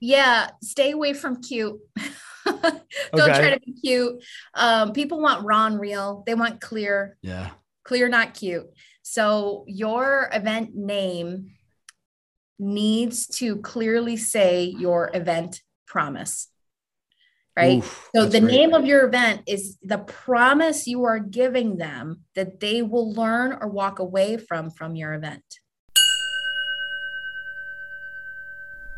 Yeah, stay away from cute. Don't okay. try to be cute. Um, people want raw and real. They want clear. Yeah. Clear, not cute. So your event name needs to clearly say your event promise. Right. Oof, so the great. name of your event is the promise you are giving them that they will learn or walk away from from your event.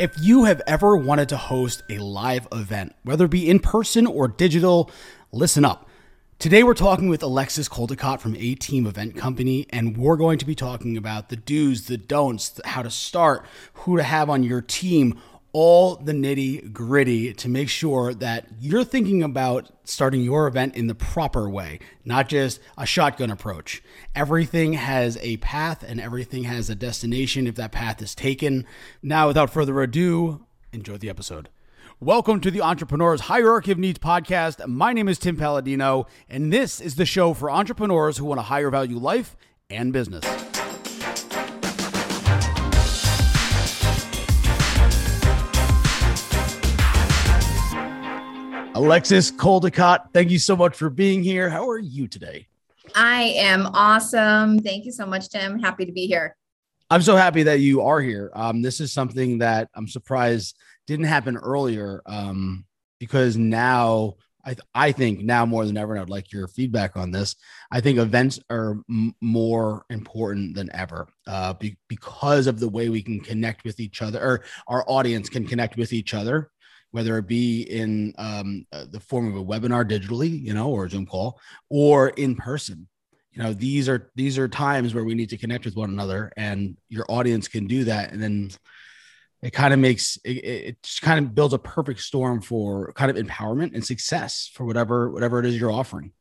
If you have ever wanted to host a live event, whether it be in person or digital, listen up. Today, we're talking with Alexis Caldicott from A Team Event Company, and we're going to be talking about the do's, the don'ts, how to start, who to have on your team, all the nitty gritty to make sure that you're thinking about starting your event in the proper way, not just a shotgun approach. Everything has a path and everything has a destination if that path is taken. Now, without further ado, enjoy the episode. Welcome to the Entrepreneur's Hierarchy of Needs podcast. My name is Tim Palladino, and this is the show for entrepreneurs who want a higher value life and business. Alexis Caldicott, thank you so much for being here. How are you today? I am awesome. Thank you so much, Tim. Happy to be here. I'm so happy that you are here. Um, this is something that I'm surprised didn't happen earlier um, because now I, th- I think now more than ever, and I'd like your feedback on this. I think events are m- more important than ever uh, be- because of the way we can connect with each other, or our audience can connect with each other, whether it be in um, uh, the form of a webinar digitally, you know, or a Zoom call, or in person. You know, these are these are times where we need to connect with one another, and your audience can do that, and then it kind of makes it, it just kind of builds a perfect storm for kind of empowerment and success for whatever whatever it is you're offering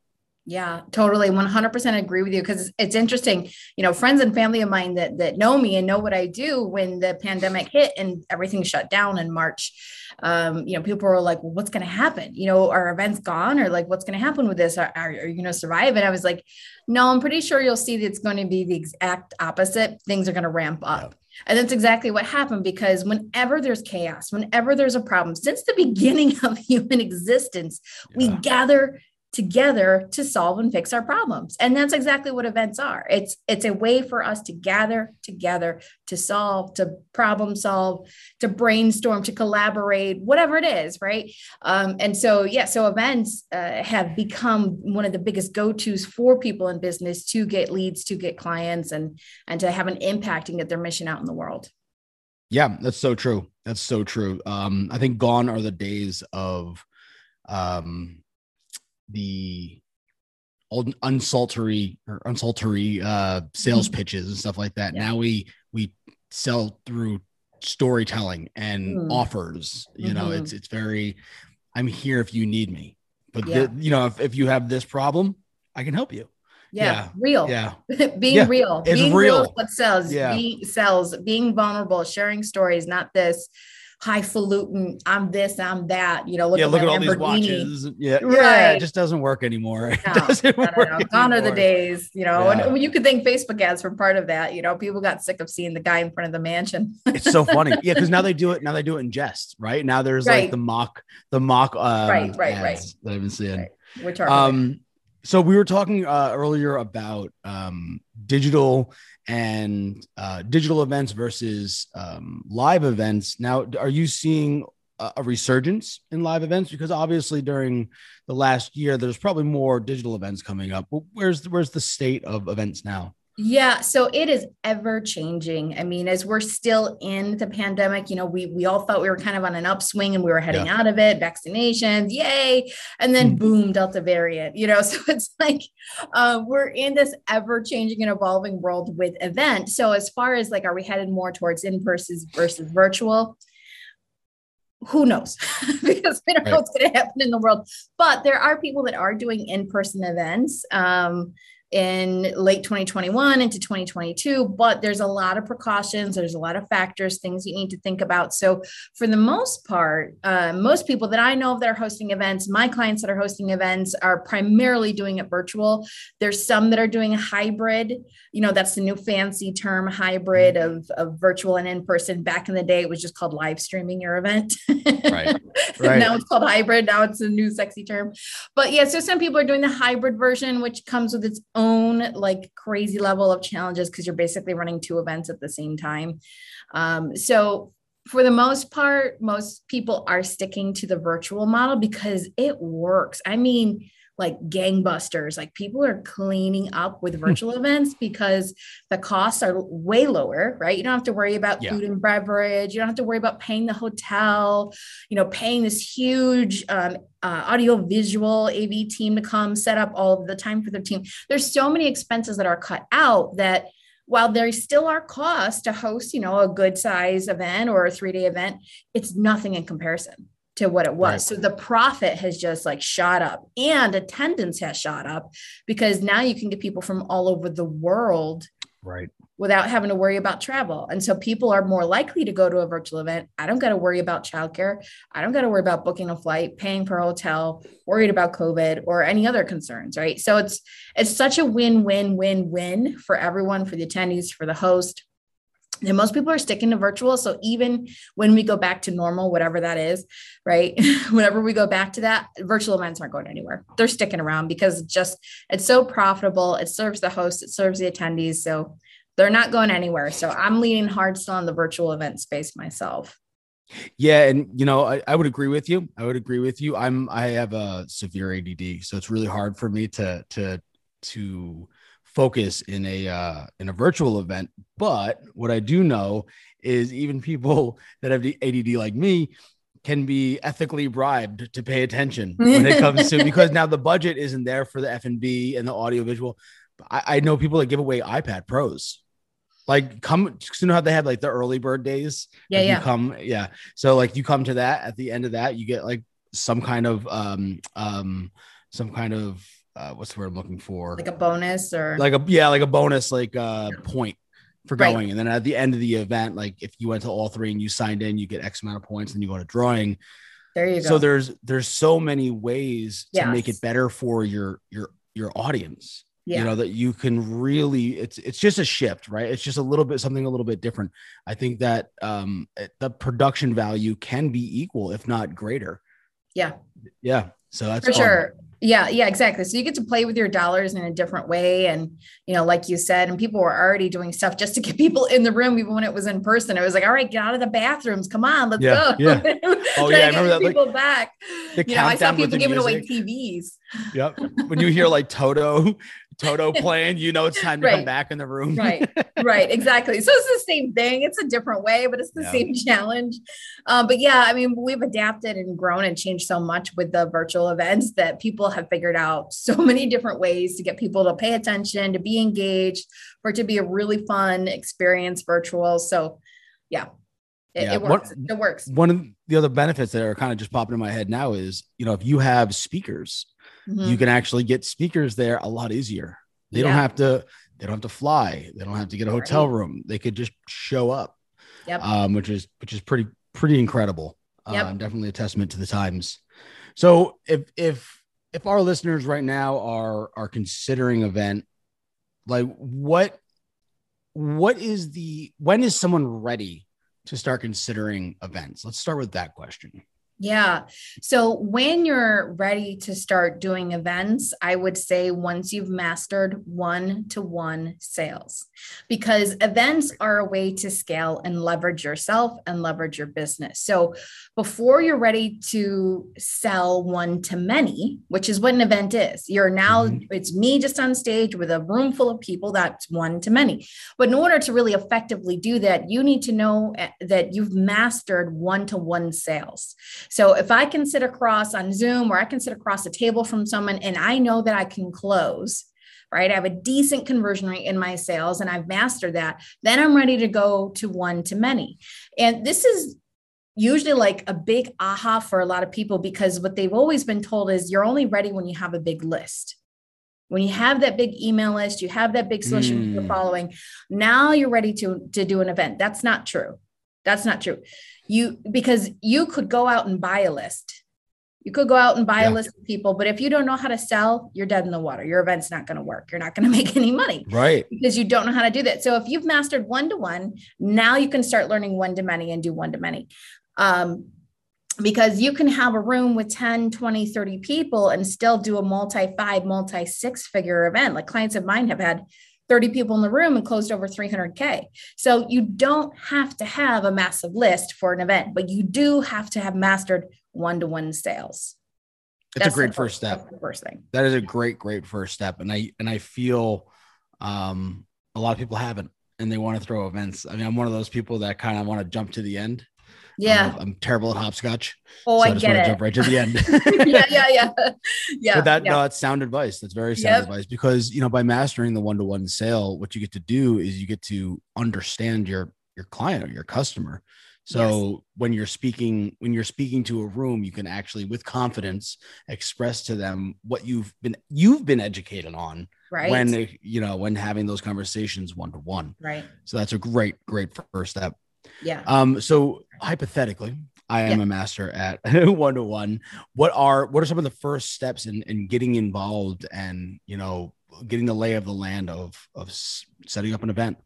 yeah, totally. 100% agree with you because it's interesting. You know, friends and family of mine that that know me and know what I do when the pandemic hit and everything shut down in March. Um, you know, people were like, well, what's going to happen? You know, are events gone or like, what's going to happen with this? Are, are, are you going to survive? And I was like, no, I'm pretty sure you'll see that it's going to be the exact opposite. Things are going to ramp up. And that's exactly what happened because whenever there's chaos, whenever there's a problem, since the beginning of human existence, yeah. we gather together to solve and fix our problems. And that's exactly what events are. It's it's a way for us to gather together to solve to problem solve to brainstorm to collaborate whatever it is right? Um, and so yeah so events uh, have become one of the biggest go-to's for people in business to get leads to get clients and and to have an impact and get their mission out in the world. Yeah that's so true. That's so true. Um, i think gone are the days of um the old unsaltery or unsaltery uh, sales mm-hmm. pitches and stuff like that. Yeah. Now we we sell through storytelling and mm. offers. You mm-hmm. know, it's it's very I'm here if you need me. But yeah. the, you know, if, if you have this problem, I can help you. Yeah, yeah. real. Yeah, being real. It's being real. real what sells. Yeah, Be, sells. Being vulnerable, sharing stories, not this highfalutin, I'm this, I'm that, you know, look yeah, at look at all these watches. Yeah. Right. Yeah. It just doesn't work anymore. No, doesn't no, no, no. Gone are the days, you know, yeah. and you could think Facebook ads were part of that. You know, people got sick of seeing the guy in front of the mansion. it's so funny. Yeah. Cause now they do it. Now they do it in jest, right? Now there's right. like the mock, the mock, um, right, right, right. That I've been seeing. Right. Which are, um, so we were talking uh, earlier about um, digital and uh, digital events versus um, live events. Now, are you seeing a, resurgence in live events? Because obviously, during the last year, there's probably more digital events coming up. Where's where's the state of events now? Yeah, so it is ever changing. I mean, as we're still in the pandemic, you know, we we all thought we were kind of on an upswing and we were heading yeah. out of it, vaccinations, yay, and then mm-hmm. boom, Delta variant. You know, so it's like uh, we're in this ever changing and evolving world with events. So as far as like, are we headed more towards in person versus virtual? who knows because we don't know what's going to happen in the world but there are people that are doing in-person events um, in late 2021 into 2022 but there's a lot of precautions there's a lot of factors things you need to think about. So for the most part uh, most people that i know of that are hosting events my clients that are hosting events are primarily doing it virtual. There's some that are doing a hybrid you know that's the new fancy term hybrid of, of virtual and in person back in the day it was just called live streaming your event. Right. Right. Now it's called hybrid. Now it's a new sexy term. But yeah so some people are doing the hybrid version which comes with its own like crazy level of challenges because you're basically running two events at the same time. Um, so for the most part, most people are sticking to the virtual model because it works. I mean, like gangbusters. Like people are cleaning up with virtual events because the costs are way lower, right? You don't have to worry about yeah. food and beverage. You don't have to worry about paying the hotel, you know, paying this huge um, uh, audio visual AV team to come set up all the time for their team. There's so many expenses that are cut out that while there still are costs to host, you know, a good size event or a three day event, it's nothing in comparison to what it was. Right. So the profit has just like shot up and attendance has shot up because now you can get people from all over the world. Right. Without having to worry about travel. And so people are more likely to go to a virtual event. I don't got to worry about childcare. I don't got to worry about booking a flight, paying for a hotel, worried about COVID or any other concerns. Right. So it's it's such a win-win-win-win for everyone, for the attendees, for the host, and most people are sticking to virtual. So even when we go back to normal, whatever that is, right? Whenever we go back to that, virtual events aren't going anywhere. They're sticking around because just it's so profitable. It serves the host, it serves the attendees. So they're not going anywhere. So I'm leaning hard still on the virtual event space myself. Yeah, and you know, I, I would agree with you. I would agree with you. I'm I have a severe ADD, so it's really hard for me to to to focus in a uh, in a virtual event. But what I do know is even people that have the ADD like me can be ethically bribed to pay attention when it comes to because now the budget isn't there for the F and B and the audio visual. I, I know people that give away iPad Pros. Like come you know how they have like the early bird days. Yeah, yeah. You come, yeah. So like you come to that at the end of that, you get like some kind of um um some kind of uh, what's the word I'm looking for? Like a bonus or like a yeah, like a bonus, like uh point for going. Right. And then at the end of the event, like if you went to all three and you signed in, you get X amount of points and you go to drawing. There you go. So there's there's so many ways to yes. make it better for your your your audience. Yeah. You know that you can really it's it's just a shift, right? It's just a little bit something a little bit different. I think that um the production value can be equal, if not greater. Yeah. Yeah. So that's for sure. Yeah, yeah, exactly. So you get to play with your dollars in a different way. And, you know, like you said, and people were already doing stuff just to get people in the room, even when it was in person. It was like, all right, get out of the bathrooms. Come on, let's yeah, go. Yeah. Oh, yeah. I remember that. People like, back. You know, I saw people giving away TVs. Yep. When you hear like Toto, Toto playing, you know it's time to right. come back in the room. right, right, exactly. So it's the same thing. It's a different way, but it's the yeah. same challenge. Um, but yeah, I mean, we've adapted and grown and changed so much with the virtual events that people have figured out so many different ways to get people to pay attention, to be engaged, for it to be a really fun experience virtual. So yeah, it, yeah. it works. One, it works. One of the other benefits that are kind of just popping in my head now is, you know, if you have speakers mm-hmm. you can actually get speakers there a lot easier. They yeah. don't have to they don't have to fly. They don't have to get a hotel right. room. They could just show up. Yep. Um, which is which is pretty pretty incredible. Yep. Um, definitely a testament to the times. So if if if our listeners right now are are considering event, like what what is the when is someone ready to start considering events? Let's start with that question. Yeah. So when you're ready to start doing events, I would say once you've mastered one to one sales, because events are a way to scale and leverage yourself and leverage your business. So before you're ready to sell one to many, which is what an event is, you're now, mm-hmm. it's me just on stage with a room full of people, that's one to many. But in order to really effectively do that, you need to know eh, that you've mastered one to one sales. So if I can sit across on Zoom or I can sit across a table from someone and I know that I can close, right? I have a decent conversion rate in my sales and I've mastered that, then I'm ready to go to one to many. And this is usually like a big aha for a lot of people because what they've always been told is you're only ready when you have a big list when you have that big email list, you have that big social mm. media following, now you're ready to, to do an event. That's not true. That's not true. You because you could go out and buy a list. You could go out and buy yeah. a list of people, but if you don't know how to sell, you're dead in the water. Your event's not going to work. You're not going to make any money. Right. Because you don't know how to do that. So if you've mastered one to one, now you can start learning one to many and do one to many. Um, because you can have a room with 10 20 30 people and still do a multi five multi six figure event like clients of mine have had 30 people in the room and closed over 300k so you don't have to have a massive list for an event but you do have to have mastered one-to-one sales. It's That's a great first, step. first thing. That is a great great first step and i and i feel um a lot of people haven't and they want to throw events. I mean i'm one of those people that kind of want to jump to the end yeah. I'm terrible at hopscotch. Oh, so I, I get it. Jump right to the end. yeah, yeah, yeah. Yeah. But that yeah. no, it's sound advice. That's very sound yep. advice because you know, by mastering the one-to-one sale, what you get to do is you get to understand your your client or your customer. So yes. when you're speaking, when you're speaking to a room, you can actually, with confidence, express to them what you've been you've been educated on. Right. When you know when having those conversations one to one. Right. So that's a great, great first step. Yeah. Um, so hypothetically, I am yeah. a master at one to one. What are what are some of the first steps in, in getting involved and you know getting the lay of the land of of setting up an event?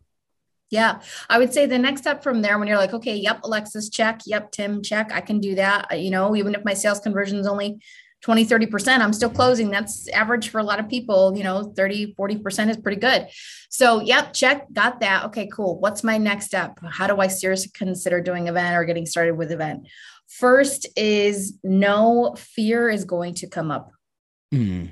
Yeah, I would say the next step from there, when you're like, okay, yep, Alexis, check, yep, Tim, check, I can do that. You know, even if my sales conversion is only 20 30% i'm still closing. That's average for a lot of people you know 30 40% is pretty good. So yep check got that. Okay cool. What's my next step? How do i seriously consider doing event or getting started with event? First is no fear is going to come up. Mm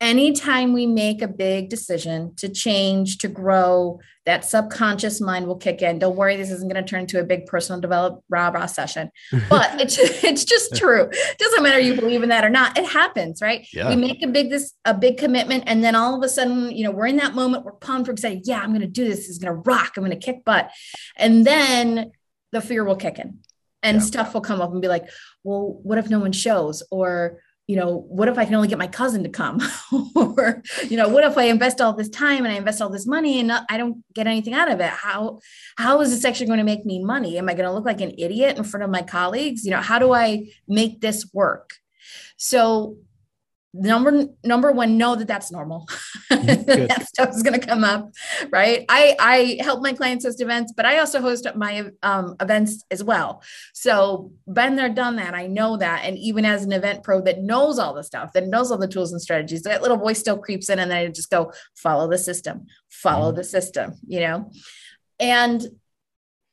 anytime we make a big decision to change, to grow, that subconscious mind will kick in. Don't worry, this isn't going to turn into a big personal develop rah rah session, but it's it's just true. It doesn't matter you believe in that or not. It happens, right? Yeah. We make a big this a big commitment, and then all of a sudden, you know, we're in that moment. We're pumped. We're excited. Yeah, I'm going to do this. This is going to rock. I'm going to kick butt, and then the fear will kick in, and yeah. stuff will come up and be like, well, what if no one shows or you know, what if I can only get my cousin to come? or, you know, what if I invest all this time and I invest all this money and I don't get anything out of it? How, how is this actually going to make me money? Am I going to look like an idiot in front of my colleagues? You know, how do I make this work? So number number one know that that's normal. Mm-hmm. that stuff is going to come up right? I i help my clients host events but i also host my um, events as well. So been there done that. I know that. And even as an event pro that knows all the stuff that knows all the tools and strategies that little voice still creeps in and then i just go follow the system. Follow mm-hmm. the system you know? And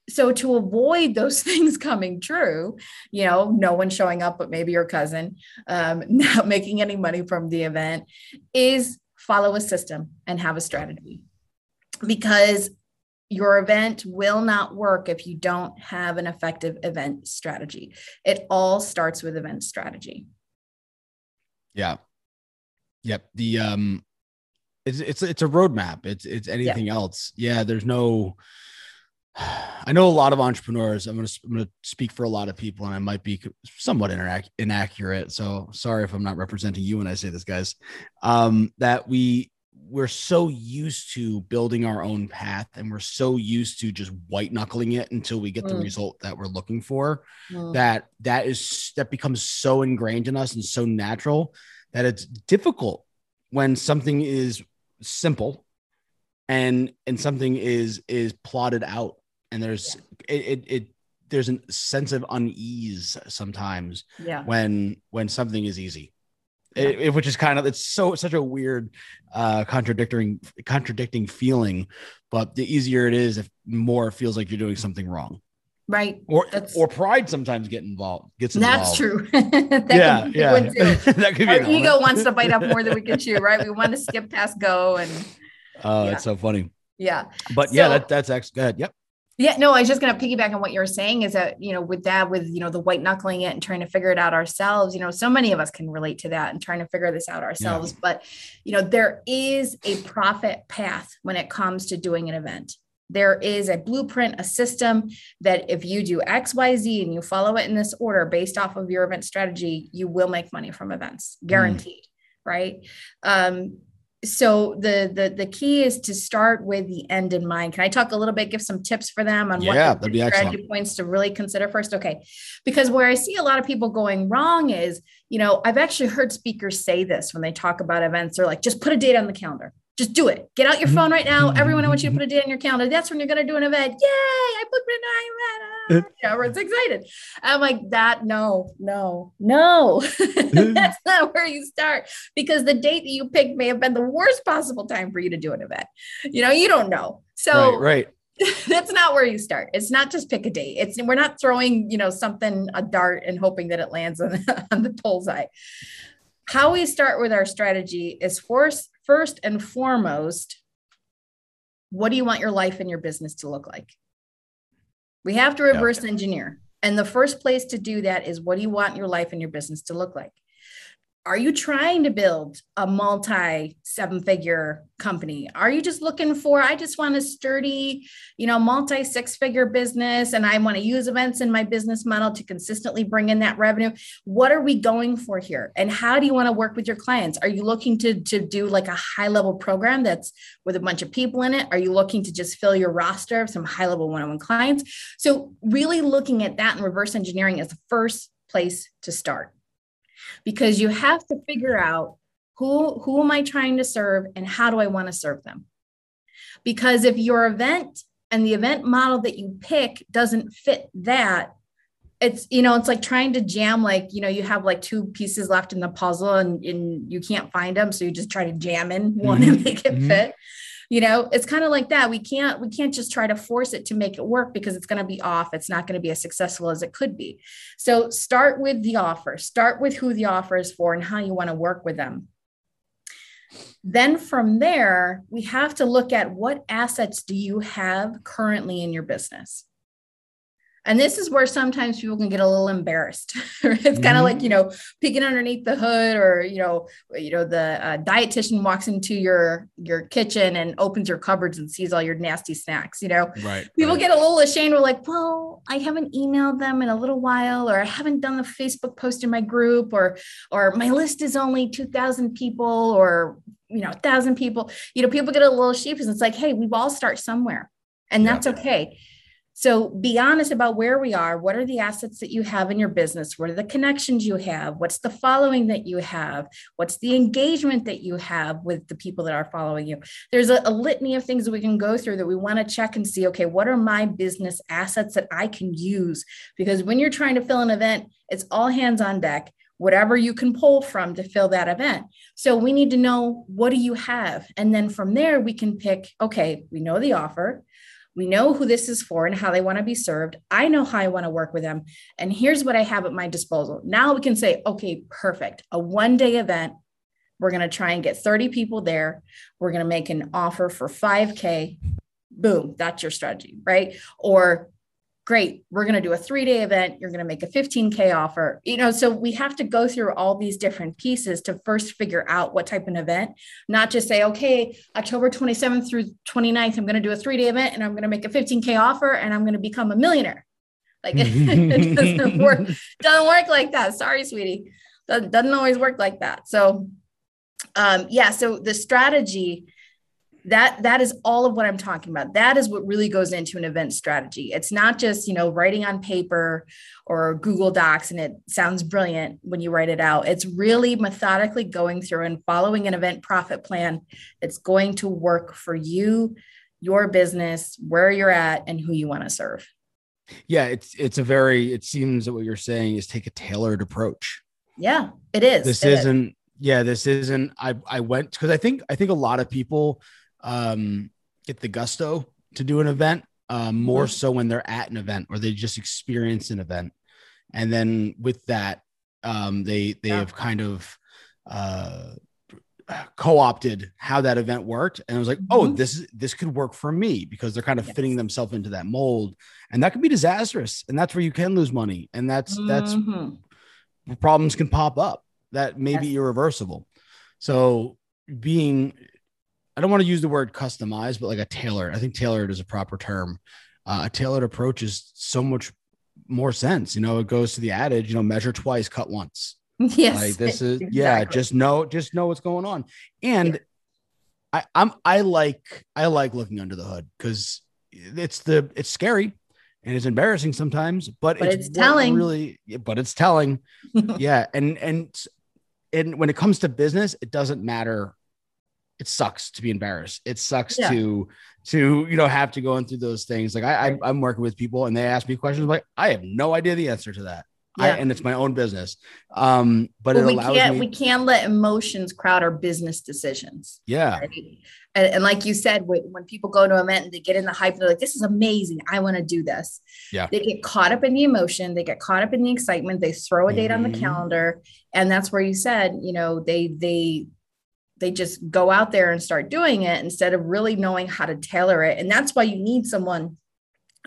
so to avoid those things coming true you know no one showing up but maybe your cousin um, not making any money from the event is follow a system and have a strategy. Because your event will not work if you don't have an effective event strategy. It all starts with event strategy. Yeah. Yep. The um it's it's it's a roadmap. It's it's anything else. Yeah there's no I know a lot of entrepreneurs. I'm going to I'm going to speak for a lot of people, and I might be somewhat inac- inaccurate. So sorry if I'm not representing you when I say this, guys. Um, that we we're so used to building our own path, and we're so used to just white knuckling it until we get mm. the result that we're looking for. Mm. That that is that becomes so ingrained in us and so natural that it's difficult when something is simple and and something is is plotted out and there's yeah. it, it, it there's a sense of unease sometimes yeah. when when something is easy. It, it, which is kind of it's so such a weird uh contradicting contradicting feeling but the easier it is if more it feels like you're doing something wrong. Right. Or that's, or pride sometimes get involved gets involved. that's true. That yeah yeah. that could be our ego wants to bite up more than we can chew right? We want to skip past go and oh yeah. it's so funny. Yeah. But so, yeah that, that's actually good yep yeah, no, I was just going to piggyback on what you were saying is that, you know, with that, with, you know, the white knuckling it and trying to figure it out ourselves, you know, so many of us can relate to that and trying to figure this out ourselves. Yeah. But, you know, there is a profit path when it comes to doing an event. There is a blueprint, a system that if you do X, Y, Z and you follow it in this order based off of your event strategy, you will make money from events, mm. guaranteed. Mm. Right. Um, so the the the key is to start with the end in mind. Can I talk a little bit, give some tips for them on yeah, what that'd be strategy excellent. points to really consider first? Okay, because where I see a lot of people going wrong is, you know, I've actually heard speakers say this when they talk about events. They're like, just put a date on the calendar. Just do it. Get out your phone right now. Everyone, I want you to put a date on your calendar. That's when you're going to do an event. Yay! I booked an event. Everyone's excited. I'm like that. No, no, no. That's not where you start because the date that you picked may have been the worst possible time for you to do an event. You know, you don't know. So right, right. that's not where you start. It's not just pick a date. It's we're not throwing, you know, something a dart and hoping that it lands on, on the bullseye. How we start with our strategy is first, first and foremost, what do you want your life and your business to look like? We have to reverse engineer. And the first place to do that is what do you want your life and your business to look like? Are you trying to build a multi seven figure company? Are you just looking for i just want a sturdy you know multi six figure business and i want to use events in my business model to consistently bring in that revenue? What are we going for here? And how do you want to work with your clients? Are you looking to to do like a high level program that's with a bunch of people in it? Are you looking to just fill your roster of some high level one-on-one clients? So really looking at that and reverse engineering is the first place to start because you have to figure out who who am I trying to serve and how do I want to serve them? Because if your event and the event model that you pick doesn't fit that, it's you know it's like trying to jam like you know you have like two pieces left in the puzzle and, and you can't find them so you just try to jam in one mm-hmm. and make it mm-hmm. fit you know it's kind of like that. We can't we can't just try to force it to make it work because it's going to be off. It's not going to be as successful as it could be. So start with the offer. Start with who the offer is for and how you want to work with them. Then from there we have to look at what assets do you have currently in your business and this is where sometimes people can get a little embarrassed. it's mm-hmm. kind of like, you know, peeking underneath the hood or, you know, you know, the uh, dietitian walks into your, your kitchen and opens your cupboards and sees all your nasty snacks, you know, right. People right. get a little ashamed. We're like, well, I haven't emailed them in a little while, or I haven't done the Facebook post in my group or, or my list is only 2000 people or, you know, a thousand people, you know, people get a little sheepish. It's like, Hey, we've all start somewhere and that's yeah. okay so be honest about where we are. What are the assets that you have in your business? What are the connections you have? What's the following that you have? What's the engagement that you have with the people that are following you? There's a, a litany of things that we can go through that we want to check and see okay, what are my business assets that I can use? Because when you're trying to fill an event, it's all hands on deck whatever you can pull from to fill that event. So we need to know what do you have? And then from there, we can pick okay, we know the offer. We know who this is for and how they want to be served. I know how I want to work with them. And here's what I have at my disposal. Now we can say, okay, perfect. A one day event. We're going to try and get 30 people there. We're going to make an offer for 5K. Boom, that's your strategy, right? Or great we're going to do a three day event you're going to make a 15k offer. You know so we have to go through all these different pieces to first figure out what type of event not just say okay october 27th through 29th i'm going to do a three day event and i'm going to make a 15k offer and i'm going to become a millionaire. Like it doesn't work doesn't work like that. Sorry sweetie. Doesn't, doesn't always work like that. So um yeah so the strategy that that is all of what i'm talking about. That is what really goes into an event strategy. It's not just you know writing on paper or google docs and it sounds brilliant when you write it out. It's really methodically going through and following an event profit plan that's going to work for you your business where you're at and who you want to serve. Yeah it's it's a very it seems that what you're saying is take a tailored approach. Yeah it is. This is. isn't yeah this isn't i i went because i think i think a lot of people um, get the gusto to do an event, um, more mm-hmm. so when they're at an event or they just experience an event. And then with that, um, they they yeah. have kind of uh, co-opted how that event worked and it was like oh, mm-hmm. oh this is this could work for me because they're kind of yes. fitting themselves into that mold and that could be disastrous and that's where you can lose money and that's mm-hmm. that's problems can pop up that may yes. be irreversible so being I don't want to use the word customized, but like a tailored. I think tailored is a proper term. Uh, a tailored approach is so much more sense. You know, it goes to the adage, you know, measure twice, cut once. Yes. Like this is exactly. yeah, just know, just know what's going on. And I, I'm I like I like looking under the hood because it's the it's scary and it's embarrassing sometimes, but, But it's, it's telling. Really, but it's telling. yeah, and and and when it comes to business, it doesn't matter. It sucks to be embarrassed. It sucks Yeah. to to you know have to go through those things. Like I, I I'm working with people and they ask me questions like I have no idea the answer to that. I, Yeah. and it's my own business. Um, but it we allows can't me. we can't let emotions crowd our business decisions. yeah, right? And, and like you said, when, when people go to an event and they get in the hype, they're like, this is amazing. I want to do this. Yeah. They get caught up in the emotion. They get caught up in the excitement. They throw a date on the Mhm. calendar. And that's where you said, you know, they, they, they just go out there and start doing it instead of really knowing how to tailor it. And that's why you need someone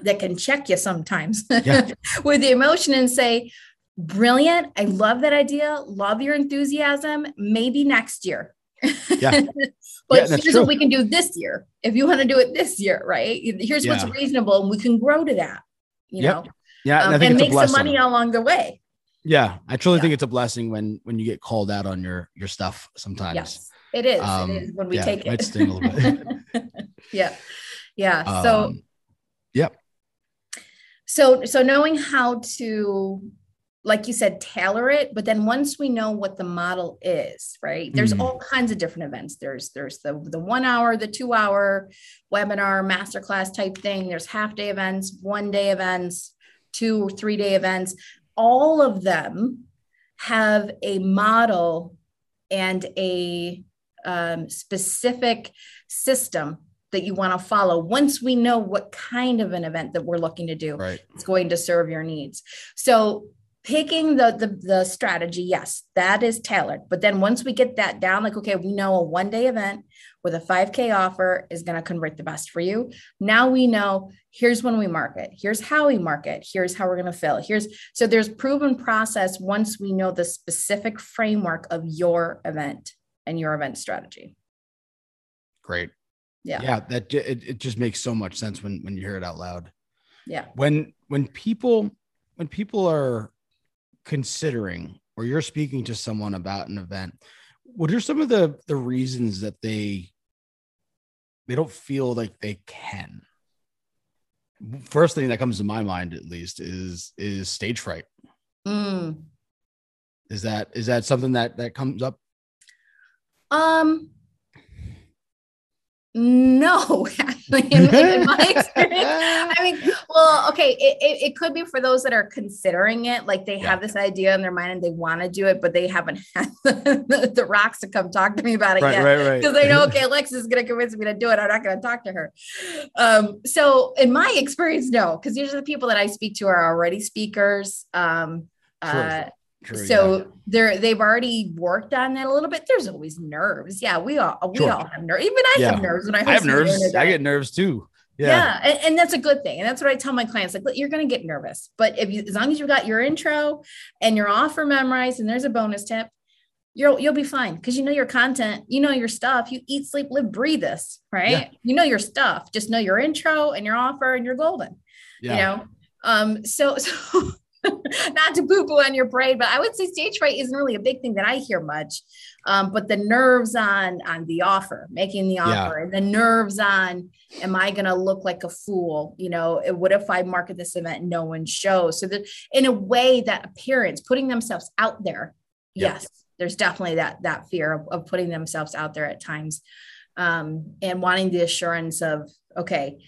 that can check you sometimes Yeah. with the emotion and say, brilliant. I love that idea. Love your enthusiasm. Maybe next year. Yeah. but Yeah, here's true. what we can do this year. If you want to do it this year, right? Here's what's reasonable, and we can grow to that. You Yep. know, yeah, um, and and make some money along the way. Yeah, I truly Yeah. think it's a blessing when when you get called out on your your stuff sometimes. Yes, it is. Um, it is when we yeah, take it might sting a little yeah, yeah. so Um, so so knowing how to like you said tailor it but then once we know what the model is right there's Mhm. all kinds of different events there's there's the the one hour the two hour webinar masterclass type thing there's half day events one day events two or three day events all of them have a model and a um, specific system that you want to follow once we know what kind of an event that we're looking to do right. it's going to serve your needs. So picking the, the the strategy yes that is tailored but then once we get that down like okay we know a one day event with a 5k offer is going to convert the best for you. Now we know here's when we market here's how we market here's how we're going to fill here's so there's proven process once we know the specific framework of your event and your event strategy Great. Yeah. Yeah, that it, it just makes so much sense when when you hear it out loud. yeah When when people when people are considering or you're speaking to someone about an event, what are some of the the reasons that they they don't feel like they can? First thing that comes to my mind, at least, is is stage fright. Mm. Is that is that something that that comes up? Um, no, actually, in, in my experience. I mean, well, okay, it, it, it could be for those that are considering it, like they Yeah. have this idea in their mind and they want to do it, but they haven't had the, the rocks to come talk to me about it right, yet. right, right. Because they know, okay, Alexis is going to convince me to do it. I'm not going to talk to her. Um, so, in my experience, no, because usually the people that I speak to are already speakers. Um, Sure, uh, True, so yeah. they're they've already worked on that a little bit. There's always nerves. Yeah, we all we Sure. all have nerves. Even I Yeah. have nerves when I, I have nerves. I get nerves too. yeah, Yeah. And, and that's a good thing. And that's what I tell my clients. Like, you're going to get nervous, but if you, as long as you've got your intro and your offer memorized, and there's a bonus tip, you'll you'll be fine because you know your content, you know your stuff. You eat, sleep, live, breathe this, right? Yeah. You know your stuff. Just know your intro and your offer, and you're golden you know um so so not to poo poo on your parade but i would say stage fright isn't really a big thing that i hear much um but the nerves on on the offer making the Yeah. offer and the nerves on am i going to look like a fool you know what if i market this event and no one shows so that in a way that appearance putting themselves out there Yep. yes there's definitely that that fear of, of putting themselves out there at times um, and wanting the assurance of okay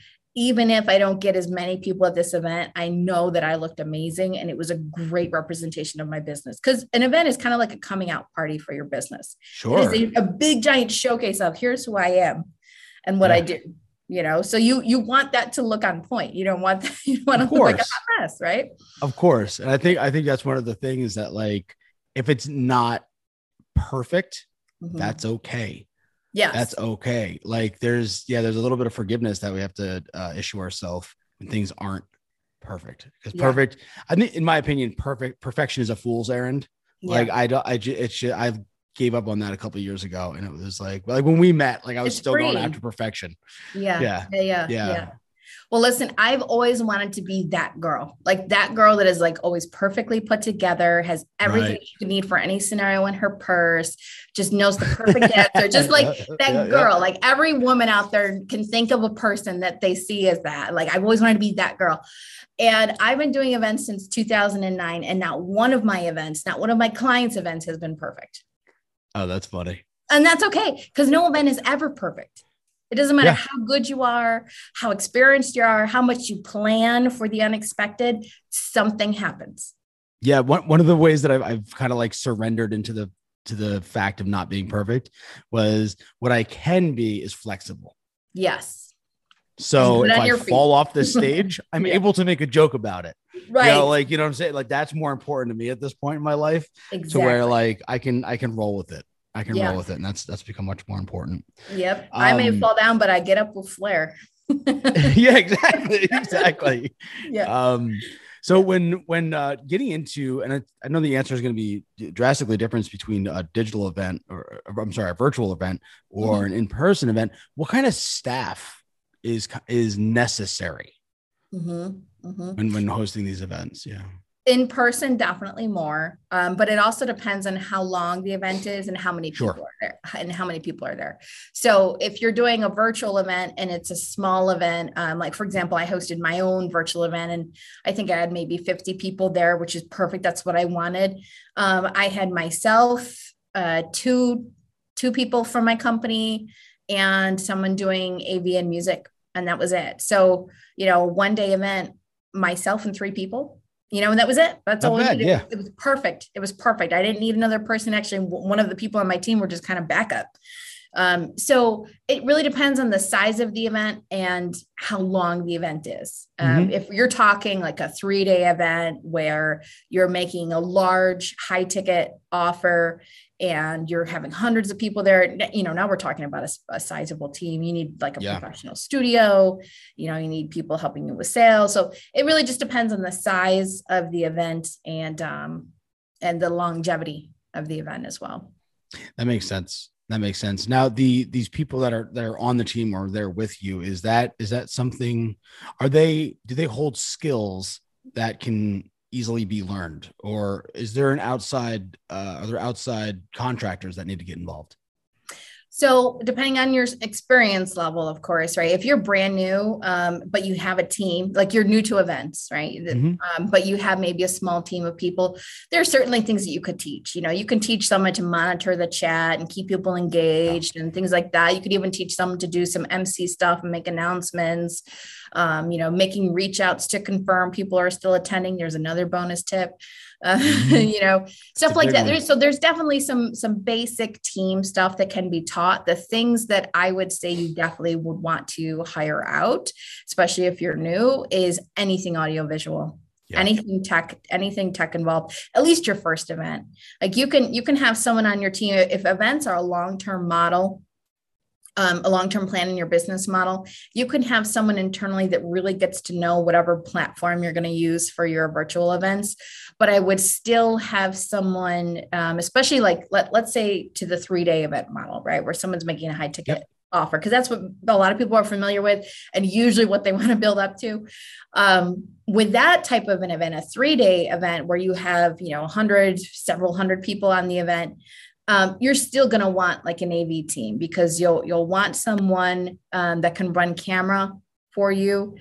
even if i don't get as many people at this event i know that i looked amazing and it was a great representation of my business because an event is kind of like a coming out party for your business Sure. it is a, a big giant showcase of here's who i am and what i do you know so you you want that to look on point you don't want that you want to look like a hot mess right Of course. And I think I think that's one of the things that like if it's not perfect, Mhm. that's okay. Yes That's okay. Like there's yeah, there's a little bit of forgiveness that we have to uh, issue ourselves when things aren't perfect. Because Yeah. perfect, I think in my opinion, perfect perfection is a fool's errand. Yeah. Like I don't I ju- it should I gave up on that a couple of years ago and it was like like when we met, like I was It's still going after perfection. yeah yeah, yeah yeah yeah. Well, listen, I've always wanted to be that girl, like that girl that is like always perfectly put together, has everything right. you need for any scenario in her purse, just knows the perfect answer, just like that yeah, girl. Yeah. Like every woman out there can think of a person that they see as that. Like I've always wanted to be that girl. And I've been doing events since 2009, and not one of my events, not one of my clients' events has been perfect. Oh, that's funny. And that's okay because no event is ever perfect. It doesn't matter yeah. how good you are, how experienced you are, how much you plan for the unexpected, something happens. Yeah, one, one of the ways that I've, I've kind of like surrendered into the to the fact of not being perfect was what I can be is flexible. Yes. So if I fall off the stage, I'm yeah. able to make a joke about it. Right. You know, like you know what I'm saying? Like that's more important to me at this point in my life. Exactly. To where like I can I can roll with it. I can yeah. roll with it, and that's that's become much more important. Yep, um, I may um, fall down, but I get up with flair. yeah, exactly, exactly. yeah. Um, so when when uh, getting into, and I, I know the answer is going to be drastically different between a digital event, or, or I'm sorry, a virtual event, or mm-hmm. an in person event. What kind of staff is is necessary mm-hmm. Mm-hmm. when when hosting these events? Yeah in person definitely more um, but it also depends on how long the event is and how many people sure. are there and how many people are there. So if you're doing a virtual event and it's a small event um, like for example i hosted my own virtual event and i think i had maybe 50 people there which is perfect that's what i wanted. Um, i had myself uh, two two people from my company and someone doing av and music and that was it. So you know one day event myself and three people you know, and that was it. That's Not all bad, yeah. It was perfect. It was perfect. I didn't need another person. Actually, one of the people on my team were just kind of backup. Um, so it really depends on the size of the event and how long the event is. Um, mm-hmm. If you're talking like a three day event where you're making a large high ticket offer and you're having hundreds of people there. You know now we're talking about a, a sizable team. You need like a yeah. professional studio. You know you need people helping you with sales. So it really just depends on the size of the event and um and the longevity of the event as well. That makes sense. That makes sense. Now the these people that are that are on the team or they're with you is that is that something are they do they hold skills that can easily be learned? Or is there an outside uh, are there outside contractors that need to get involved so, depending on your experience level, of course, right? If you're brand new, um, but you have a team, like you're new to events, right? Mm-hmm. Um, but you have maybe a small team of people, there are certainly things that you could teach. You know, you can teach someone to monitor the chat and keep people engaged and things like that. You could even teach someone to do some MC stuff and make announcements. Um, you know, making reach outs to confirm people are still attending. There's another bonus tip. Uh, mm-hmm. you know stuff like that. there's, so there's definitely some some basic team stuff that can be taught. The things that i would say you definitely would want to hire out especially if you're new is anything audiovisual yeah. anything tech anything tech involved at least your first event. Like you can you can have someone on your team. If events are a long-term model um, a long-term plan in your business model you can have someone internally that really gets to know whatever platform you're going to use for your virtual events but i would still have someone um, especially like let, let's say to the three day event model right where someone's making a high ticket yep. offer because that's what a lot of people are familiar with and usually what they want to build up to um, with that type of an event a three day event where you have you know 100 several hundred people on the event um, you're still going to want like an AV team because you'll you'll want someone um, that can run camera for you,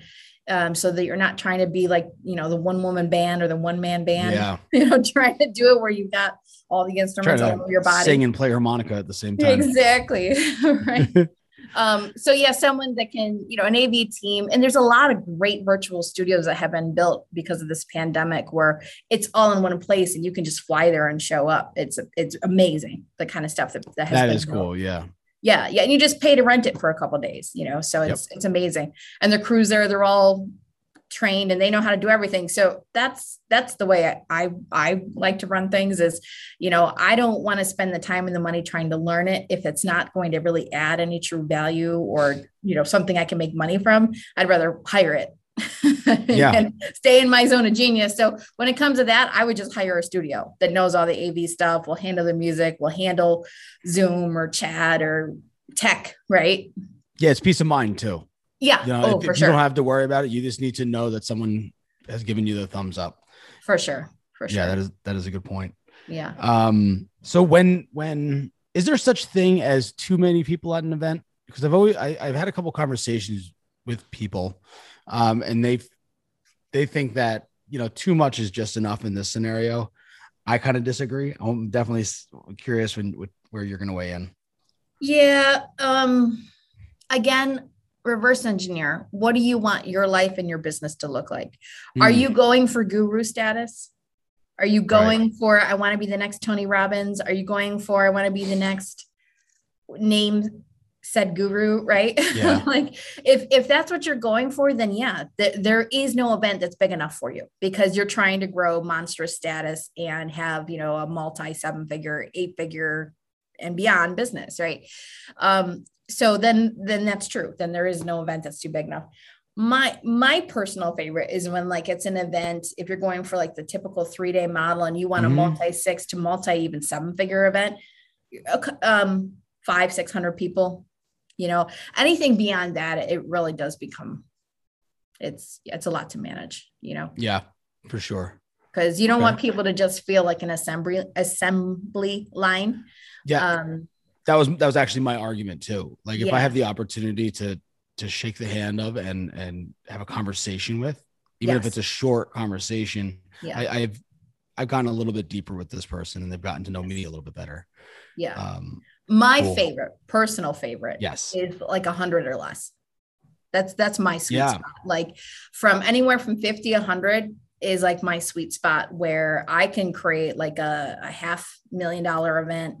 um, so that you're not trying to be like you know the one woman band or the one man band. Yeah. You know, trying to do it where you've got all the instruments all over your body, sing and play harmonica at the same time. Exactly. right. Um, so yeah, someone that can, you know, an AV team, and there's a lot of great virtual studios that have been built because of this pandemic where it's all in one place and you can just fly there and show up. It's it's amazing the kind of stuff that that, has that is built. cool. Yeah. Yeah, yeah, and you just pay to rent it for a couple days, you know. So it's yep. it's amazing, and the crews there, they're all trained and they know how to do everything so that's that's the way I, I i like to run things is you know i don't want to spend the time and the money trying to learn it if it's not going to really add any true value or you know something i can make money from i'd rather hire it yeah. and stay in my zone of genius. So when it comes to that, I would just hire a studio that knows all the AV stuff, will handle the music, will handle Zoom or chat or tech, right? Yeah, it's peace of mind too. Yeah. You know, oh, if, for if sure. you don't have to worry about it, you just need to know that someone has given you the thumbs up. for sure. For sure. Yeah, that is that is a good point. yeah. Um, so when when is there such thing as too many people at an event? Because I've always I, I've had a couple conversations with people, um, and they they think that you know too much is just enough in this scenario. I kind of disagree. I'm definitely curious when with where you're going to weigh in. Yeah. Um, again, reverse engineer. What do you want your life and your business to look like? Are Hmm. you going for guru status? Are you going for I want to be the next Tony Robbins? Are you going for I want to be the next name said guru, right? Yeah. like if if that's what you're going for, then yeah, th- there is no event that's big enough for you because you're trying to grow monstrous status and have, you know, a multi seven figure, eight figure and beyond business, right? Um, so then then that's true. Then there is no event that's too big enough my my personal favorite is when like it's an event if you're going for like the typical three day model and you want Mhm. a multi six to multi even seven figure event um five six hundred people you know anything beyond that it really does become it's it's a lot to manage you know Yeah, for sure. because you don't Okay. want people to just feel like an assembly assembly line Yeah, um that was that was actually my argument too. Like if Yeah. I have the opportunity to to shake the hand of and and have a conversation with, even if it's a short conversation, yeah I, I've I've gotten a little bit deeper with this person and they've gotten to know me a little bit better. yeah Um, my cool. favorite personal favorite yes. is like a hundred or less. That's that's my sweet Yeah. spot. Like from anywhere from 50, a hundred is like my sweet spot where I can create like a, a half million dollar event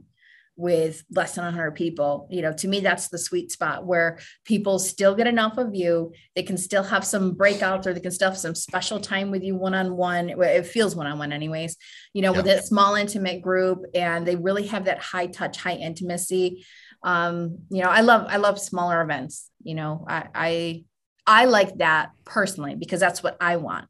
with less than 100 people. You know to me that's the sweet spot where people still get enough of you. They can still have some breakouts or they can still have some special time with you one-on-one. It feels one-on-one anyways you know with a small intimate group and they really have that high touch high intimacy. Um you know i love i love smaller events you know i i i like that personally because that's what i want.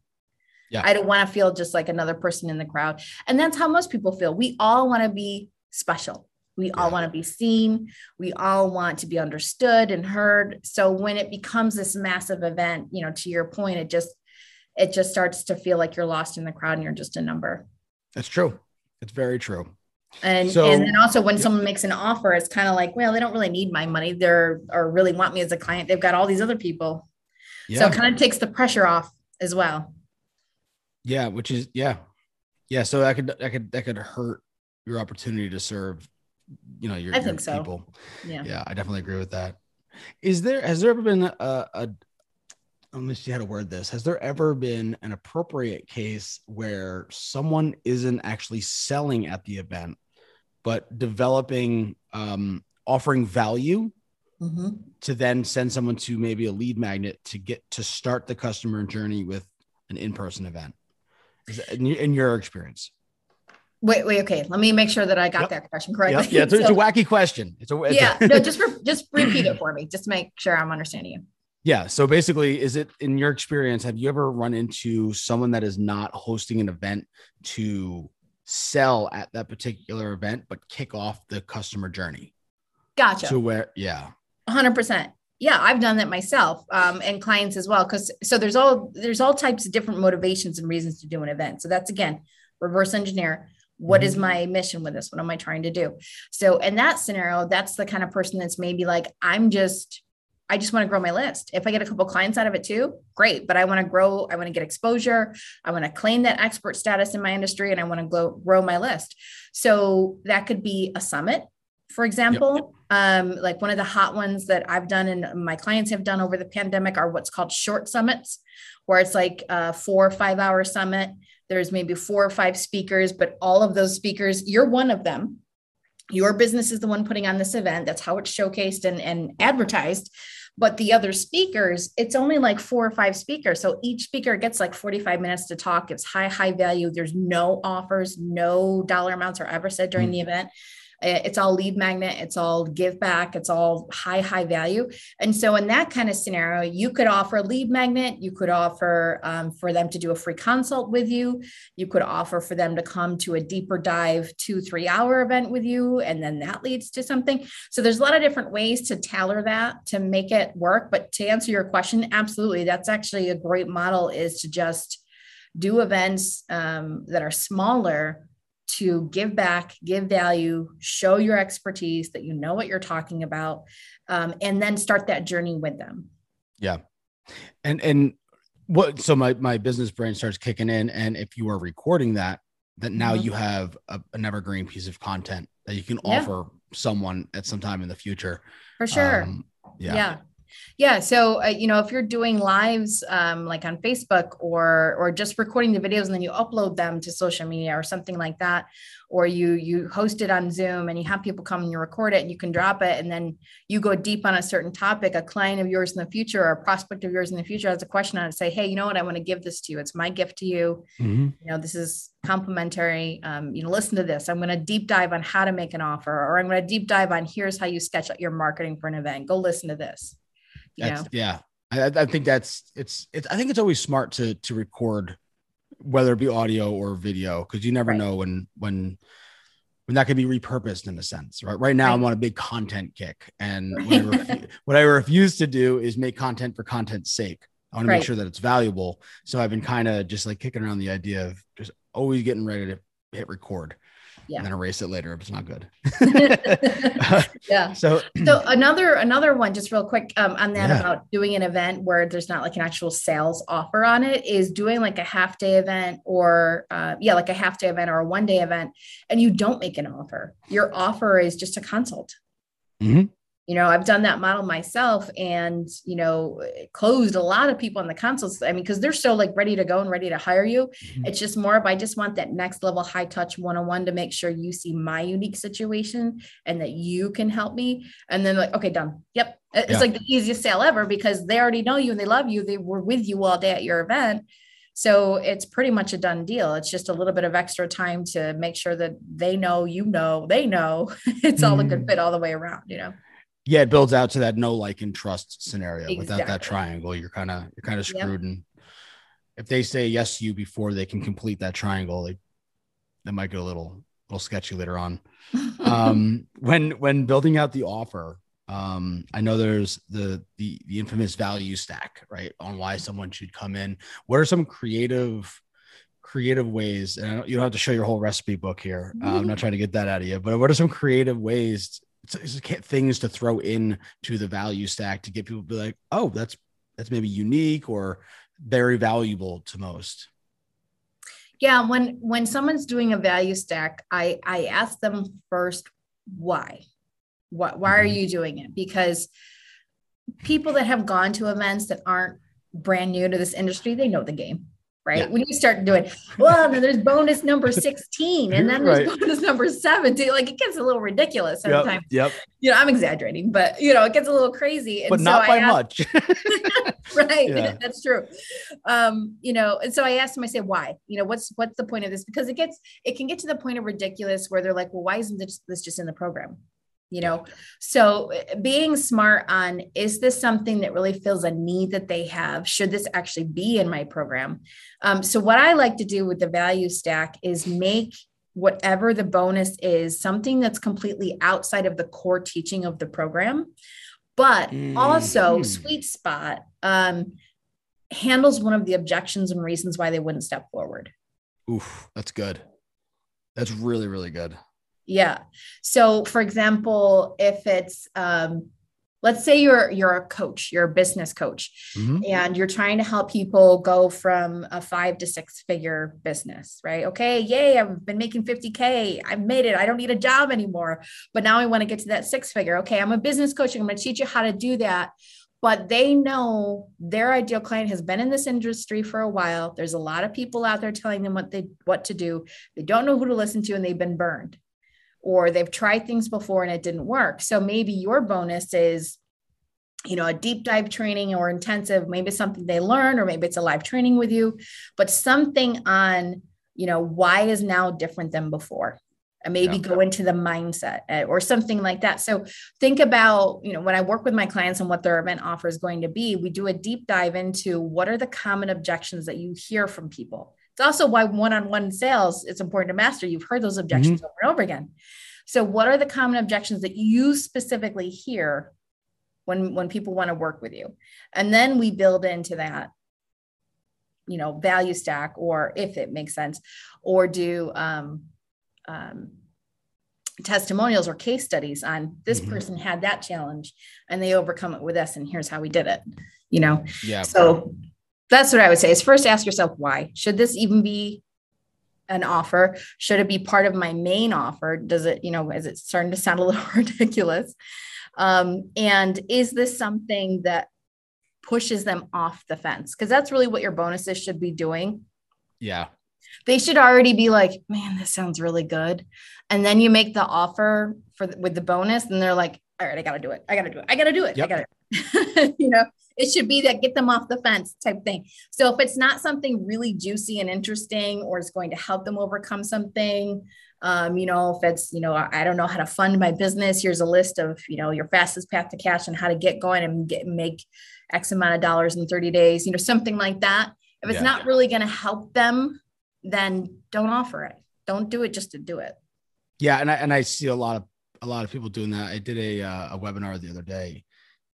Yeah. i don't want to feel just like another person in the crowd. And that's how most people feel. We all want to be special we all want to be seen we all want to be understood and heard so when it becomes this massive event you know to your point it just it just starts to feel like you're lost in the crowd and you're just a number That's true. It's very true. and So- and then also when Yep. someone makes an offer, it's kind of like, well, they don't really need my money. They're or really want me as a client. They've got all these other people. So it kind of takes the pressure off as well. yeah. Which is yeah. Yeah. So that could that could that could hurt your opportunity to serve, you know, your, I your think so. people. Yeah. Yeah, I definitely agree with that. Is there has there ever been a, a let me see how to word this. Has there ever been an appropriate case where someone isn't actually selling at the event, but developing um offering value Mhm. to then send someone to maybe a lead magnet to get to start the customer journey with an in-person event? Is that in, in your experience? Wait, wait, okay. Let me make sure that I got Yep. that question correctly. Yeah, yeah it's, a, it's a wacky question. It's a it's yeah. a- No, just re- just repeat it for me, just to make sure I'm understanding you. Yeah. So basically, is it in your experience, have you ever run into someone that is not hosting an event to sell at that particular event, but kick off the customer journey Gotcha. to where, yeah. 100% yeah i've done that myself um, and clients as well because so there's all there's all types of different motivations and reasons to do an event so that's again reverse engineer What is Mhm. my mission with this? What am i trying to do? So in that scenario that's the kind of person that's maybe like i'm just i just want to grow my list. If i get a couple clients out of it too great but i want to grow i want to get exposure i want to claim that expert status in my industry and i want to grow, grow my list. So that could be a summit for example. Um, like one of the hot ones that I've done and my clients have done over the pandemic are what's called short summits, where it's like a four or five hour summit. There's maybe four or five speakers, but all of those speakers, you're one of them. Your business is the one putting on this event. That's how it's showcased and, and advertised. But the other speakers, it's only like four or five speakers. So each speaker gets like 45 minutes to talk. It's high, high value. There's no offers, no dollar amounts are ever said during Mm. the event it's all lead magnet it's all give back it's all high high value. And so in that kind of scenario you could offer lead magnet you could offer um, for them to do a free consult with you. You could offer for them to come to a deeper dive two three hour event with you and then that leads to something. So there's a lot of different ways to tailor that to make it work. But to answer your question absolutely. That's actually a great model is to just do events um, that are smaller to give back, give value, show your expertise that you know what you're talking about, um, and then start that journey with them. Yeah, and and what? So my my business brain starts kicking in, and if you are recording that, that now mm-hmm. you have a, an evergreen piece of content that you can yeah. offer someone at some time in the future. For sure. Um, yeah. Yeah. Yeah. So, uh, you know, if you're doing lives um, like on Facebook or or just recording the videos and then you upload them to social media or something like that, or you you host it on Zoom and you have people come and you record it and you can drop it and then you go deep on a certain topic, a client of yours in the future or a prospect of yours in the future has a question on it, say, hey, you know what, I want to give this to you. It's my gift to you. Mm-hmm. You know, this is complimentary. Um, you know, listen to this. I'm going to deep dive on how to make an offer, or I'm going to deep dive on here's how you sketch out your marketing for an event. Go listen to this. That's, yeah. I, I think that's it's it's I think it's always smart to to record whether it be audio or video because you never right. know when when when that could be repurposed in a sense right? Right now right. i'm on a big content kick and what I, refu- what I, refuse to do is make content for content's sake. I want to make sure that it's valuable. So i've been kind of just like kicking around the idea of just always getting ready to hit record yeah. and then erase it later if it's not good. yeah. So, so another another one, just real quick um, on that yeah. about doing an event where there's not like an actual sales offer on it is doing like a half day event or uh, yeah, like a half day event or a one day event, and you don't make an offer. Your offer is just a consult. Mm-hmm you know i've done that model myself and you know closed a lot of people on the consults i mean because they're so like ready to go and ready to hire you mm-hmm. it's just more of i just want that next level high touch one-on-one to make sure you see my unique situation and that you can help me and then like okay done yep it's yeah. like the easiest sale ever because they already know you and they love you they were with you all day at your event so it's pretty much a done deal. It's just a little bit of extra time to make sure that they know, you know, they know it's all mm. a good mm-hmm. fit all the way around, you know? Yeah, it builds out to that no like and trust scenario. Exactly. Without that triangle, you're kind of you're kind of screwed. Yep. And if they say yes to you before they can complete that triangle, they that might get a little little sketchy later on. um, when when building out the offer, um, I know there's the the the infamous value stack, right? On why someone should come in. What are some creative creative ways? And you don't have to show your whole recipe book here. Uh, I'm not trying to get that out of you, but what are some creative ways things to throw in to the value stack to get people to be like, oh, that's that's maybe unique or very valuable to most. Yeah, when when someone's doing a value stack, I I ask them first why. What why are mm-hmm. you doing it? Because people that have gone to events that aren't brand new to this industry, they know the game right? Yeah. When you start doing, well, then there's bonus number 16 and then there's right. bonus number 17. Like it gets a little ridiculous sometimes. Yep. yep. You know, I'm exaggerating, but you know, it gets a little crazy. And but not so by asked, much. right. Yeah. That's true. Um, you know, and so I asked him, I said, why? You know, what's what's the point of this? Because it gets it can get to the point of ridiculous where they're like, well, why isn't this, this just in the program? You know? So being smart on is this something that really fills a need that they have? Should this actually be in my program? Um, so what i like to do with the value stack is make whatever the bonus is something that's completely outside of the core teaching of the program but mm-hmm. also sweet spot um, handles one of the objections and reasons why they wouldn't step forward. Oof that's good. That's really really good yeah. So, for example, if it's um, let's say you're you're a coach, you're a business coach, mm-hmm. and you're trying to help people go from a five to six figure business, right? Okay, yay! I've been making 50k. I've made it. I don't need a job anymore. But now I want to get to that six figure. Okay, I'm a business coach. I'm going to teach you how to do that but they know their ideal client has been in this industry for a while there's a lot of people out there telling them what they what to do they don't know who to listen to and they've been burned or they've tried things before and it didn't work. So maybe your bonus is you know a deep dive training or intensive maybe something they learn or maybe it's a live training with you but something on you know why is now different than before and maybe yeah. go into the mindset uh, or something like that. So think about, you know, when I work with my clients and what their event offer is going to be, we do a deep dive into what are the common objections that you hear from people. It's also why one-on-one sales it's important to master. You've heard those objections mm-hmm. over and over again. So what are the common objections that you specifically hear when when people want to work with you? And then we build into that you know value stack or if it makes sense or do um, um, testimonials or case studies on this mm-hmm. person had that challenge and they overcome it with us and here's how we did it you know yeah so that's what i would say is first ask yourself why should this even be an offer should it be part of my main offer does it you know is it starting to sound a little ridiculous um, and is this something that pushes them off the fence because that's really what your bonuses should be doing yeah they should already be like, man, this sounds really good. And then you make the offer for with the bonus, and they're like, all right, I gotta do it. I gotta do it. I gotta do it. Yep. I gotta, you know, it should be that get them off the fence type thing. So if it's not something really juicy and interesting, or it's going to help them overcome something, um, you know, if it's, you know, I don't know how to fund my business, here's a list of, you know, your fastest path to cash and how to get going and get make X amount of dollars in 30 days, you know, something like that. If it's yeah. not really going to help them then don't offer it. Don't do it just to do it. Yeah, and I and I see a lot of a lot of people doing that. I did a uh, a webinar the other day,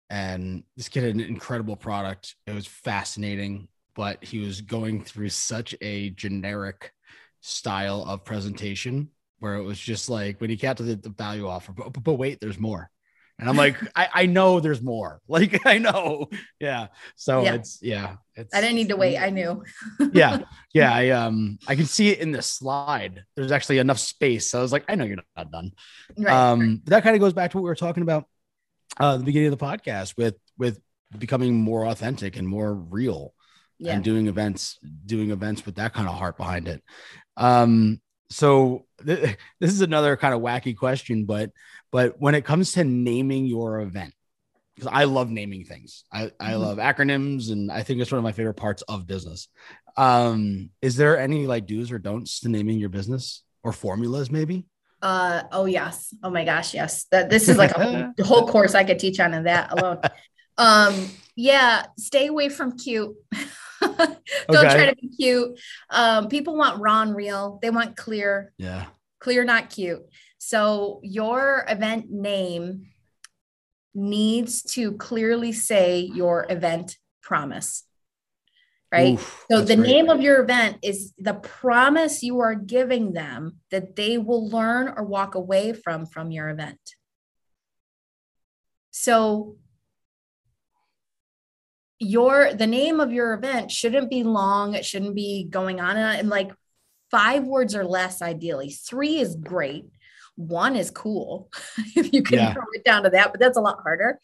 and this kid had an incredible product. It was fascinating, but he was going through such a generic style of presentation where it was just like when he got to the, the value offer, but, but wait, there's more. And I'm like, I, I know there's more. Like I know. Yeah. So yeah. it's yeah. It's I didn't need to wait. I knew. yeah. Yeah. I um I can see it in the slide. There's actually enough space. So I was like, I know you're not done. Right. Um that kind of goes back to what we were talking about uh the beginning of the podcast with with becoming more authentic and more real yeah. and doing events, doing events with that kind of heart behind it. Um so th- this is another kind of wacky question, but but when it comes to naming your event, because I love naming things, I, I mm-hmm. love acronyms, and I think it's one of my favorite parts of business. Um, is there any like do's or don'ts to naming your business or formulas, maybe? Uh oh yes. Oh my gosh, yes. That this is like a whole course I could teach on that alone. um, yeah, stay away from cute. Don't okay. try to be cute. Um, people want raw and real. They want clear. Yeah. Clear, not cute. So your event name needs to clearly say your event promise. Right. Oof, so the great. name of your event is the promise you are giving them that they will learn or walk away from from your event. So your the name of your event shouldn't be long it shouldn't be going on and, and like five words or less ideally three is great one is cool if you can yeah. it down to that but that's a lot harder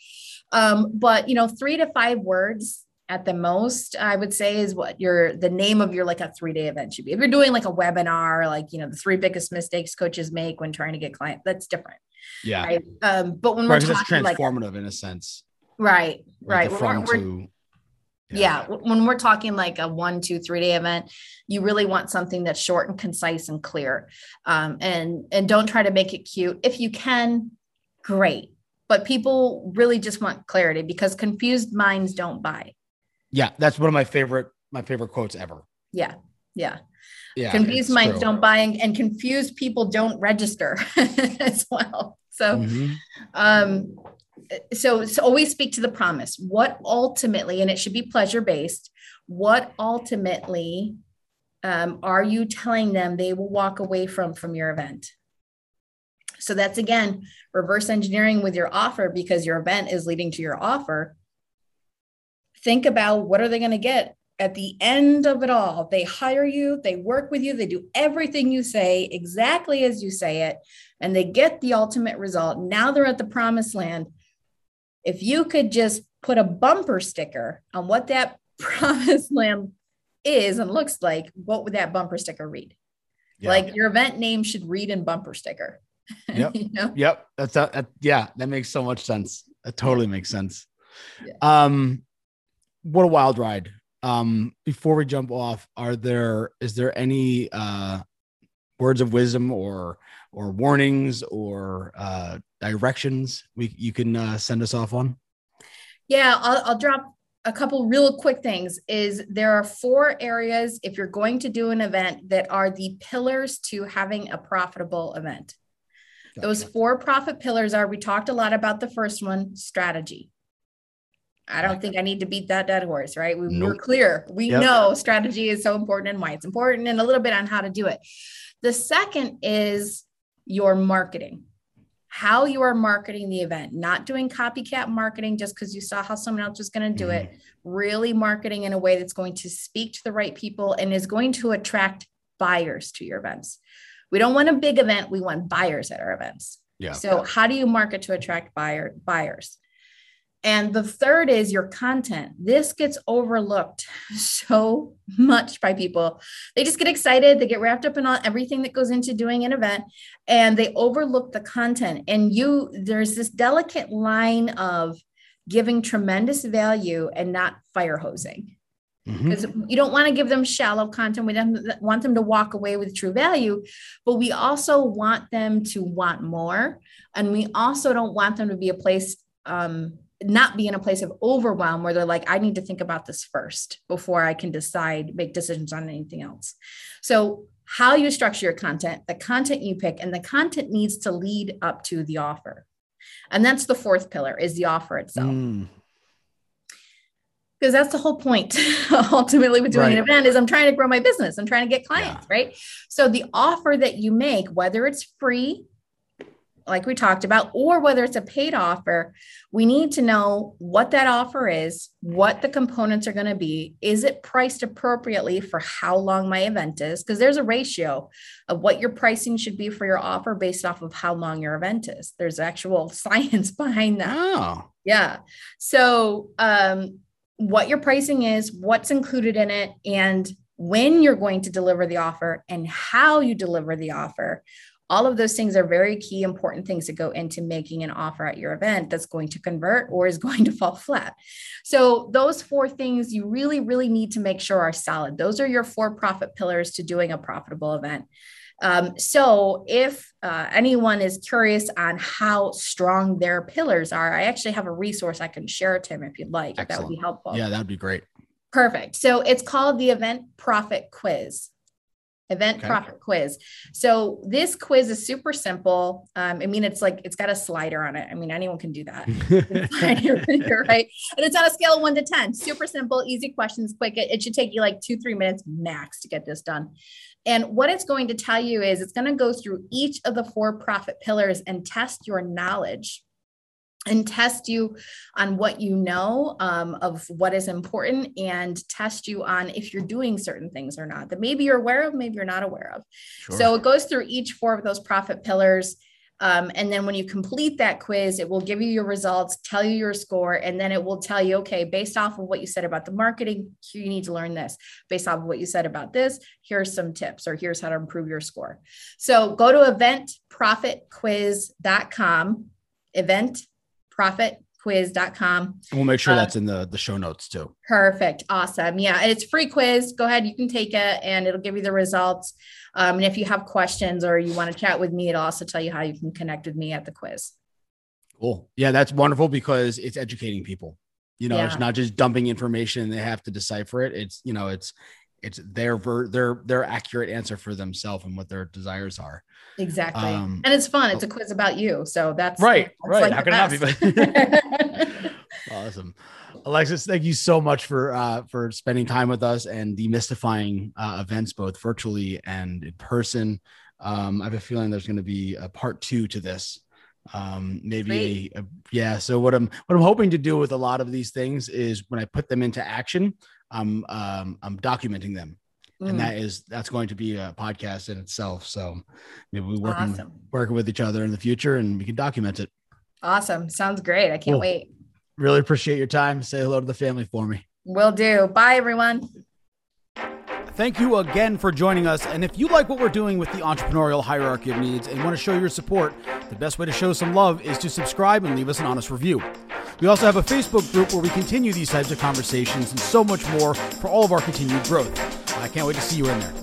um, but you know three to five words at the most i would say is what your the name of your like a three day event should be if you're doing like a webinar like you know the three biggest mistakes coaches make when trying to get clients that's different yeah right? um, but when we're talking transformative like, in a sense right right from we're, to yeah. yeah. When we're talking like a one, two, three day event, you really want something that's short and concise and clear. Um, and and don't try to make it cute. If you can, great. But people really just want clarity because confused minds don't buy. Yeah, that's one of my favorite my favorite quotes ever. Yeah. Yeah. Yeah, confused minds don't buy and, and, confused people don't register as well. So mm-hmm. um so, so always speak to the promise. What ultimately, and it should be pleasure based, what ultimately um, are you telling them they will walk away from from your event? So that's again reverse engineering with your offer because your event is leading to your offer. Think about what are they going to get at the end of it all. They hire you, they work with you, they do everything you say exactly as you say it, and they get the ultimate result. Now they're at the promised land if you could just put a bumper sticker on what that promised land is and looks like, what would that bumper sticker read? Yeah. Like your event name should read in bumper sticker. Yep. you know? Yep. That's a, that, yeah, that makes so much sense. That totally makes sense. Yeah. Um, what a wild ride. Um, before we jump off, are there is there any uh words of wisdom or or warnings or uh, directions we you can uh, send us off on? Yeah, I'll, I'll drop a couple real quick things is there are four areas if you're going to do an event that are the pillars to having a profitable event gotcha. those four profit pillars are we talked a lot about the first one strategy i don't think i need to beat that dead horse right we, nope. we're clear we yep. know strategy is so important and why it's important and a little bit on how to do it the second is your marketing how you are marketing the event, not doing copycat marketing just because you saw how someone else was going to do mm-hmm. it, really marketing in a way that's going to speak to the right people and is going to attract buyers to your events. We don't want a big event, we want buyers at our events. Yeah. So how do you market to attract buyer buyers? And the third is your content. This gets overlooked so much by people. They just get excited, they get wrapped up in all, everything that goes into doing an event, and they overlook the content. And you, there's this delicate line of giving tremendous value and not fire hosing. Because mm-hmm. you don't want to give them shallow content. We don't want them to walk away with true value, but we also want them to want more. And we also don't want them to be a place um, not be in a place of overwhelm where they're like, I need to think about this first before I can decide, make decisions on anything else. So, how you structure your content, the content you pick, and the content needs to lead up to the offer. And that's the fourth pillar is the offer itself. Mm. Because that's the whole point ultimately with doing right. an event is I'm trying to grow my business. I'm trying to get clients, yeah. right? So the offer that you make, whether it's free like we talked about, or whether it's a paid offer, we need to know what that offer is, what the components are going to be. Is it priced appropriately for how long my event is? Because there's a ratio of what your pricing should be for your offer based off of how long your event is. There's actual science behind that. Oh. Yeah. So, um, what your pricing is, what's included in it, and when you're going to deliver the offer and how you deliver the offer all of those things are very key important things that go into making an offer at your event that's going to convert or is going to fall flat. So those four things you really really need to make sure are solid. Those are your four profit pillars to doing a profitable event. Um, so if uh, anyone is curious on how strong their pillars are i actually have a resource i can share tim if you'd like. If that would be helpful. Yeah that would be great. Perfect. So it's called the event profit quiz event okay. profit quiz. So this quiz is super simple. Um, I mean, it's like it's got a slider on it. I mean, anyone can do that, right? And it's on a scale of one to ten. Super simple, easy questions, quick. It, it should take you like two, three minutes max to get this done. And what it's going to tell you is it's going to go through each of the four profit pillars and test your knowledge and test you on what you know um, of what is important and test you on if you're doing certain things or not that maybe you're aware of maybe you're not aware of. Sure. so it goes through each four of those profit pillars um, and then when you complete that quiz it will give you your results tell you your score and then it will tell you okay based off of what you said about the marketing you need to learn this. Based off of what you said about this here's some tips or here's how to improve your score. So go to eventprofitquiz.com event profitquiz.com. We'll make sure uh, that's in the, the show notes too. Perfect. Awesome. Yeah. And it's free quiz. Go ahead. You can take it and it'll give you the results. Um, and if you have questions or you want to chat with me, it'll also tell you how you can connect with me at the quiz. Cool. Yeah. That's wonderful because it's educating people. You know, yeah. it's not just dumping information. They have to decipher it. It's, you know, it's, it's their ver- their their accurate answer for themselves and what their desires are. Exactly. Um, and it's fun. It's a quiz about you. So that's right. That's right. Like How can I be? awesome. Alexis, thank you so much for uh, for spending time with us and demystifying uh, events both virtually and in person. Um, I have a feeling there's going to be a part two to this. Um, maybe a, a, yeah. So what I'm what I'm hoping to do with a lot of these things is when I put them into action, I'm um, I'm documenting them mm. and that is that's going to be a podcast in itself. So maybe we working awesome. working with each other in the future, and we can document it. Awesome, sounds great. I can't cool. wait. Really appreciate your time. Say hello to the family for me. Will do. Bye, everyone. Thank you again for joining us. And if you like what we're doing with the entrepreneurial hierarchy of needs and want to show your support, the best way to show some love is to subscribe and leave us an honest review. We also have a Facebook group where we continue these types of conversations and so much more for all of our continued growth. I can't wait to see you in there.